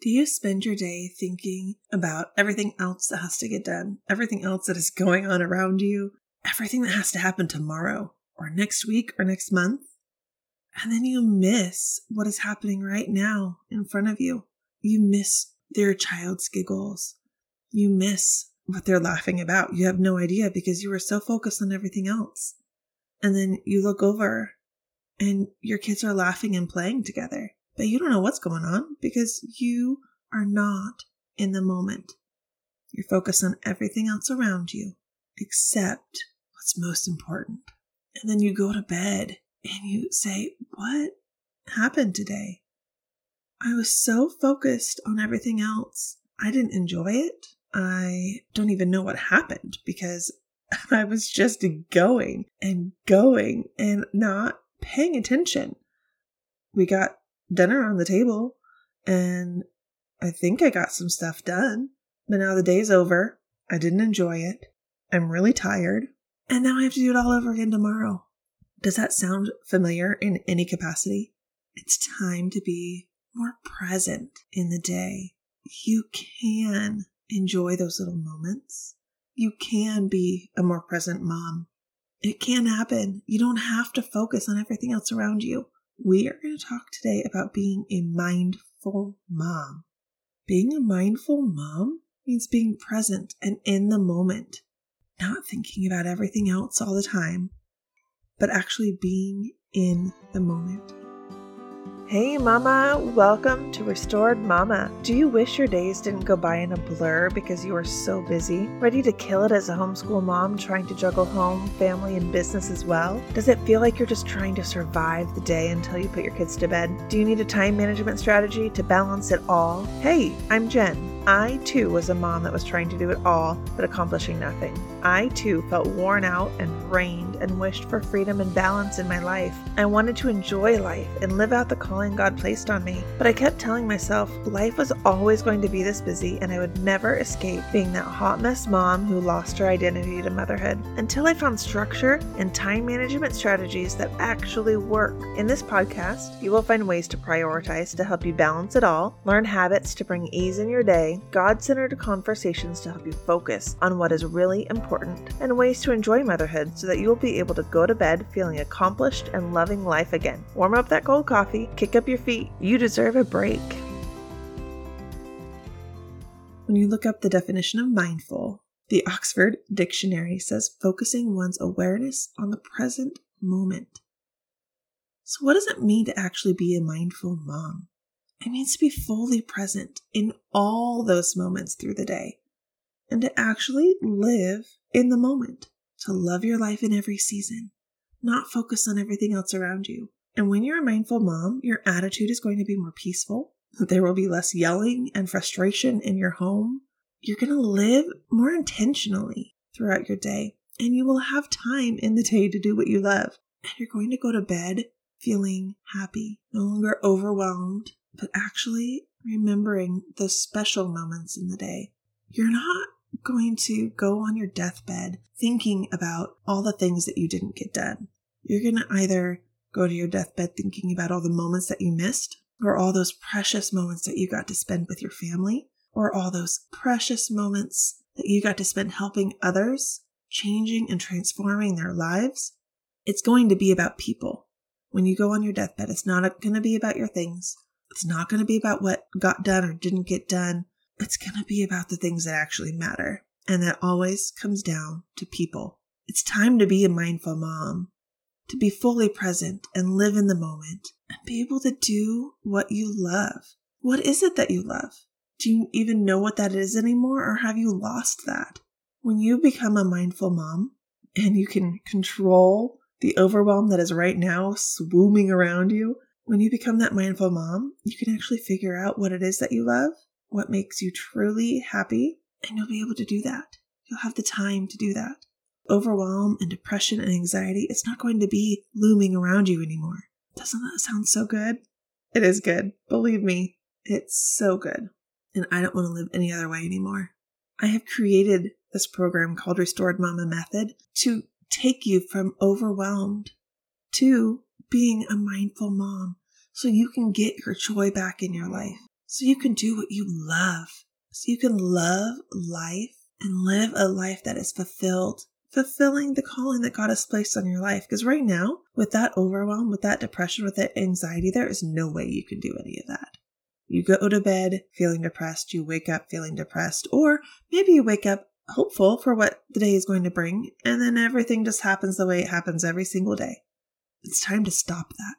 Do you spend your day thinking about everything else that has to get done, everything else that is going on around you, everything that has to happen tomorrow or next week or next month? And then you miss what is happening right now in front of you. You miss their child's giggles. You miss what they're laughing about. You have no idea because you were so focused on everything else. And then you look over and your kids are laughing and playing together, but you don't know what's going on because you are not in the moment. You're focused on everything else around you except what's most important. And then you go to bed and you say, What happened today? I was so focused on everything else. I didn't enjoy it. I don't even know what happened because I was just going and going and not paying attention. We got dinner on the table and I think I got some stuff done, but now the day's over. I didn't enjoy it. I'm really tired. And now I have to do it all over again tomorrow. Does that sound familiar in any capacity? It's time to be more present in the day. You can enjoy those little moments. You can be a more present mom. It can happen. You don't have to focus on everything else around you. We are going to talk today about being a mindful mom. Being a mindful mom means being present and in the moment, not thinking about everything else all the time, but actually being in the moment. Hey, Mama, welcome to Restored Mama. Do you wish your days didn't go by in a blur because you are so busy? Ready to kill it as a homeschool mom trying to juggle home, family, and business as well? Does it feel like you're just trying to survive the day until you put your kids to bed? Do you need a time management strategy to balance it all? Hey, I'm Jen. I too was a mom that was trying to do it all but accomplishing nothing. I too felt worn out and drained and wished for freedom and balance in my life. I wanted to enjoy life and live out the calling God placed on me. But I kept telling myself life was always going to be this busy and I would never escape being that hot mess mom who lost her identity to motherhood until I found structure and time management strategies that actually work. In this podcast, you will find ways to prioritize to help you balance it all, learn habits to bring ease in your day God centered conversations to help you focus on what is really important, and ways to enjoy motherhood so that you will be able to go to bed feeling accomplished and loving life again. Warm up that cold coffee, kick up your feet. You deserve a break. When you look up the definition of mindful, the Oxford Dictionary says focusing one's awareness on the present moment. So, what does it mean to actually be a mindful mom? It means to be fully present in all those moments through the day and to actually live in the moment, to love your life in every season, not focus on everything else around you. And when you're a mindful mom, your attitude is going to be more peaceful. There will be less yelling and frustration in your home. You're going to live more intentionally throughout your day, and you will have time in the day to do what you love. And you're going to go to bed feeling happy, no longer overwhelmed, but actually remembering those special moments in the day. You're not going to go on your deathbed thinking about all the things that you didn't get done. You're going to either go to your deathbed thinking about all the moments that you missed, or all those precious moments that you got to spend with your family, or all those precious moments that you got to spend helping others, changing and transforming their lives. It's going to be about people. When you go on your deathbed, it's not going to be about your things. It's not going to be about what got done or didn't get done. It's going to be about the things that actually matter. And that always comes down to people. It's time to be a mindful mom, to be fully present and live in the moment and be able to do what you love. What is it that you love? Do you even know what that is anymore or have you lost that? When you become a mindful mom and you can control the overwhelm that is right now swooming around you, when you become that mindful mom, you can actually figure out what it is that you love, what makes you truly happy, and you'll be able to do that. You'll have the time to do that. Overwhelm and depression and anxiety, it's not going to be looming around you anymore. Doesn't that sound so good? It is good. Believe me, it's so good. And I don't want to live any other way anymore. I have created this program called Restored Mama Method to take you from overwhelmed to being a mindful mom so you can get your joy back in your life, so you can do what you love, so you can love life and live a life that is fulfilled, fulfilling the calling that God has placed on your life. Because right now, with that overwhelm, with that depression, with that anxiety, there is no way you can do any of that. You go to bed feeling depressed, you wake up feeling depressed, or maybe you wake up hopeful for what the day is going to bring, and then everything just happens the way it happens every single day. It's time to stop that.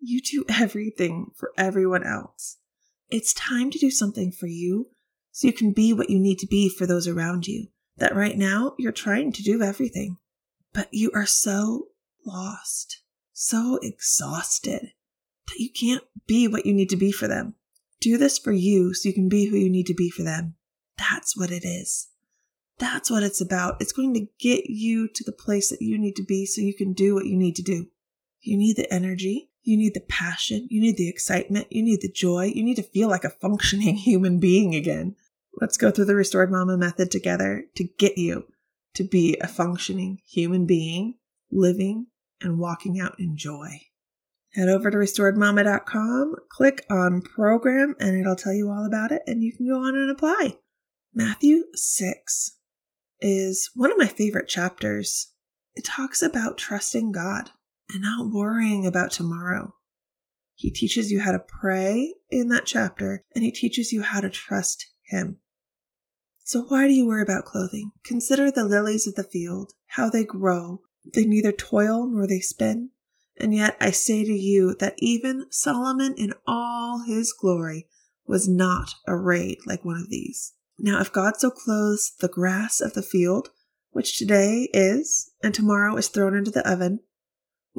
You do everything for everyone else. It's time to do something for you so you can be what you need to be for those around you. That right now you're trying to do everything, but you are so lost, so exhausted that you can't be what you need to be for them. Do this for you so you can be who you need to be for them. That's what it is. That's what it's about. It's going to get you to the place that you need to be so you can do what you need to do. You need the energy. You need the passion. You need the excitement. You need the joy. You need to feel like a functioning human being again. Let's go through the Restored Mama method together to get you to be a functioning human being, living and walking out in joy. Head over to restoredmama.com, click on program, and it'll tell you all about it, and you can go on and apply. Matthew 6 is one of my favorite chapters. It talks about trusting God and not worrying about tomorrow. He teaches you how to pray in that chapter, and he teaches you how to trust him. So why do you worry about clothing? Consider the lilies of the field, how they grow. They neither toil nor they spin. And yet I say to you that even Solomon in all his glory was not arrayed like one of these. Now, if God so clothes the grass of the field, which today is, and tomorrow is thrown into the oven,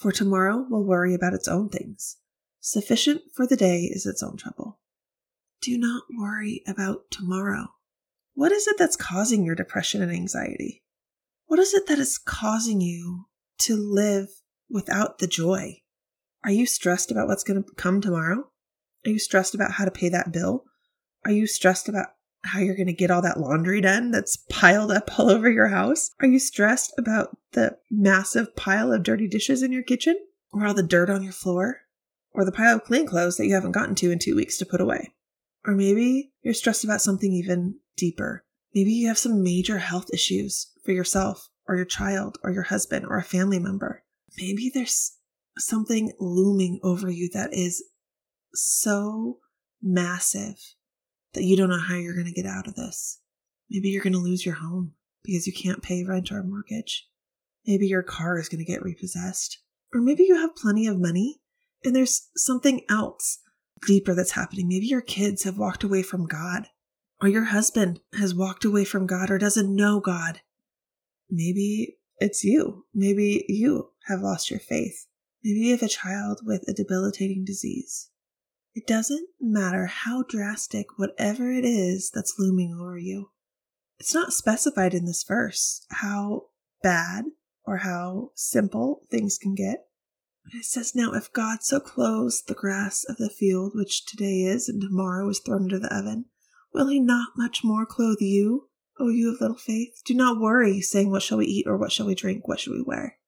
for tomorrow will worry about its own things. Sufficient for the day is its own trouble. Do not worry about tomorrow. What is it that's causing your depression and anxiety? What is it that is causing you to live without the joy? Are you stressed about what's going to come tomorrow? Are you stressed about how to pay that bill? Are you stressed about how you're going to get all that laundry done that's piled up all over your house? Are you stressed about the massive pile of dirty dishes in your kitchen? Or all the dirt on your floor? Or the pile of clean clothes that you haven't gotten to in two weeks to put away? Or maybe you're stressed about something even deeper. Maybe you have some major health issues for yourself or your child or your husband or a family member. Maybe there's something looming over you that is so massive that you don't know how you're going to get out of this. Maybe you're going to lose your home because you can't pay rent or mortgage. Maybe your car is going to get repossessed. Or maybe you have plenty of money and there's something else deeper that's happening. Maybe your kids have walked away from God, or your husband has walked away from God or doesn't know God. Maybe it's you. Maybe you have lost your faith. Maybe you have a child with a debilitating disease. It doesn't matter how drastic whatever it is that's looming over you. It's not specified in this verse how bad or how simple things can get. It says, Now if God so clothes the grass of the field, which today is and tomorrow is thrown into the oven, will he not much more clothe you, O you of little faith? Do not worry, saying, What shall we eat, or what shall we drink, what shall we wear?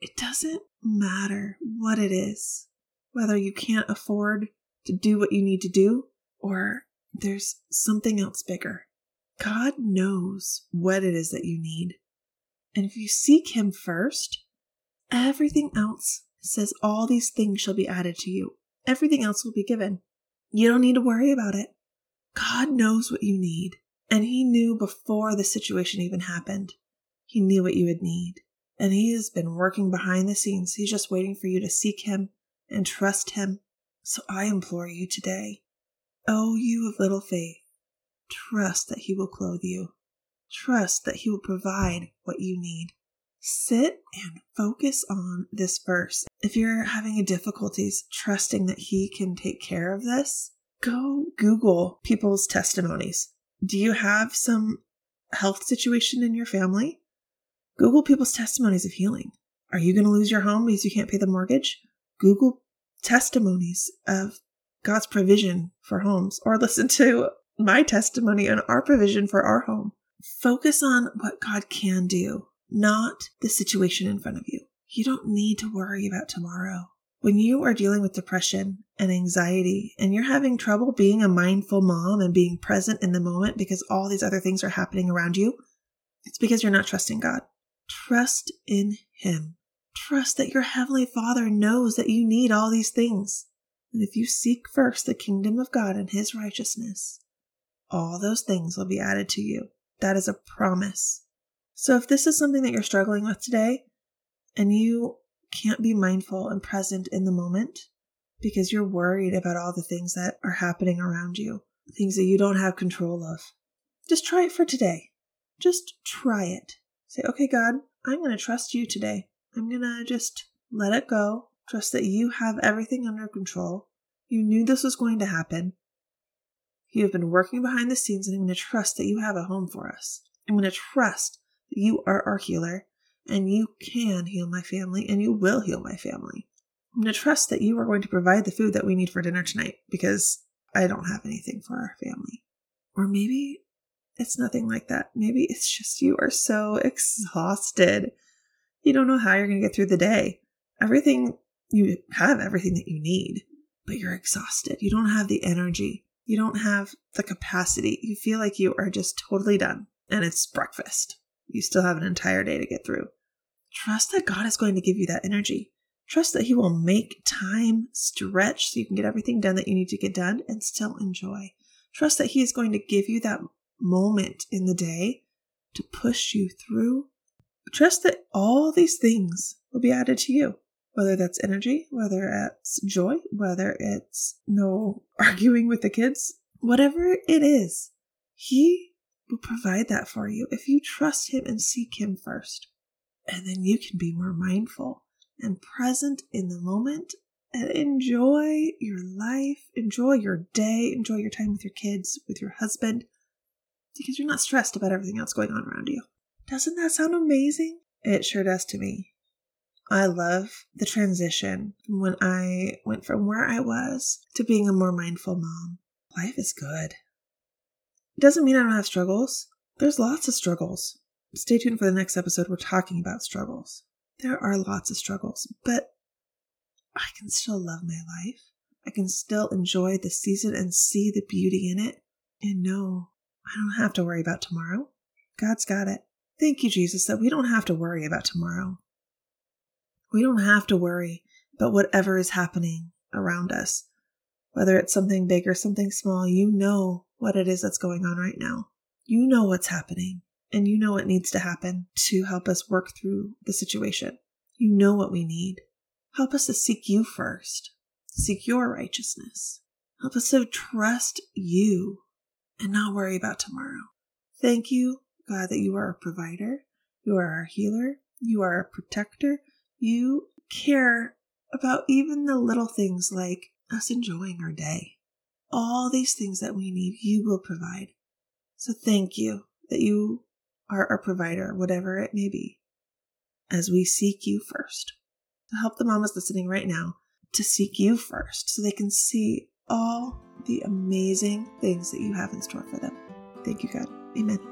It doesn't matter what it is, whether you can't afford to do what you need to do, or there's something else bigger. God knows what it is that you need. And if you seek Him first, everything else says all these things shall be added to you. Everything else will be given. You don't need to worry about it. God knows what you need. And He knew before the situation even happened. He knew what you would need. And He has been working behind the scenes. He's just waiting for you to seek Him and trust Him so I implore you today, O you of little faith, trust that He will clothe you. Trust that He will provide what you need. Sit and focus on this verse. If you're having difficulties trusting that He can take care of this, go Google people's testimonies. Do you have some health situation in your family? Google people's testimonies of healing. Are you going to lose your home because you can't pay the mortgage? Google testimonies of God's provision for homes or listen to my testimony on our provision for our home. Focus on what God can do, not the situation in front of you. You don't need to worry about tomorrow. When you are dealing with depression and anxiety and you're having trouble being a mindful mom and being present in the moment because all these other things are happening around you, it's because you're not trusting God. Trust in Him. Trust that your Heavenly Father knows that you need all these things. And if you seek first the kingdom of God and His righteousness, all those things will be added to you. That is a promise. So if this is something that you're struggling with today and you can't be mindful and present in the moment because you're worried about all the things that are happening around you, things that you don't have control of, just try it for today. Just try it. Say, okay, God, I'm going to trust you today. I'm to just let it go. Trust that you have everything under control. You knew this was going to happen. You have been working behind the scenes, and I'm to trust that you have a home for us. I'm to trust that you are our healer, and you can heal my family, and you will heal my family. I'm to trust that you are going to provide the food that we need for dinner tonight because I don't have anything for our family. Or maybe it's nothing like that. Maybe it's just you are so exhausted. You don't know how you're going to get through the day. Everything, you have everything that you need, but you're exhausted. You don't have the energy. You don't have the capacity. You feel like you are just totally done and it's breakfast. You still have an entire day to get through. Trust that God is going to give you that energy. Trust that He will make time stretch so you can get everything done that you need to get done and still enjoy. Trust that He is going to give you that moment in the day to push you through. Trust that all these things will be added to you, whether that's energy, whether it's joy, whether it's no arguing with the kids, whatever it is, He will provide that for you if you trust Him and seek Him first. And then you can be more mindful and present in the moment and enjoy your life, enjoy your day, enjoy your time with your kids, with your husband, because you're not stressed about everything else going on around you. Doesn't that sound amazing? It sure does to me. I love the transition when I went from where I was to being a more mindful mom. Life is good. It doesn't mean I don't have struggles. There's lots of struggles. Stay tuned for the next episode. We're talking about struggles. There are lots of struggles, but I can still love my life. I can still enjoy the season and see the beauty in it and know I don't have to worry about tomorrow. God's got it. Thank you, Jesus, that we don't have to worry about tomorrow. We don't have to worry about whatever is happening around us. Whether it's something big or something small, you know what it is that's going on right now. You know what's happening, and you know what needs to happen to help us work through the situation. You know what we need. Help us to seek you first, seek your righteousness. Help us to trust you and not worry about tomorrow. Thank you, God, that you are a provider, you are our healer, you are a protector, you care about even the little things like us enjoying our day. All these things that we need, you will provide. So thank you that you are our provider, whatever it may be, as we seek you first. To help the mamas listening right now to seek you first so they can see all the amazing things that you have in store for them. Thank you, God. Amen.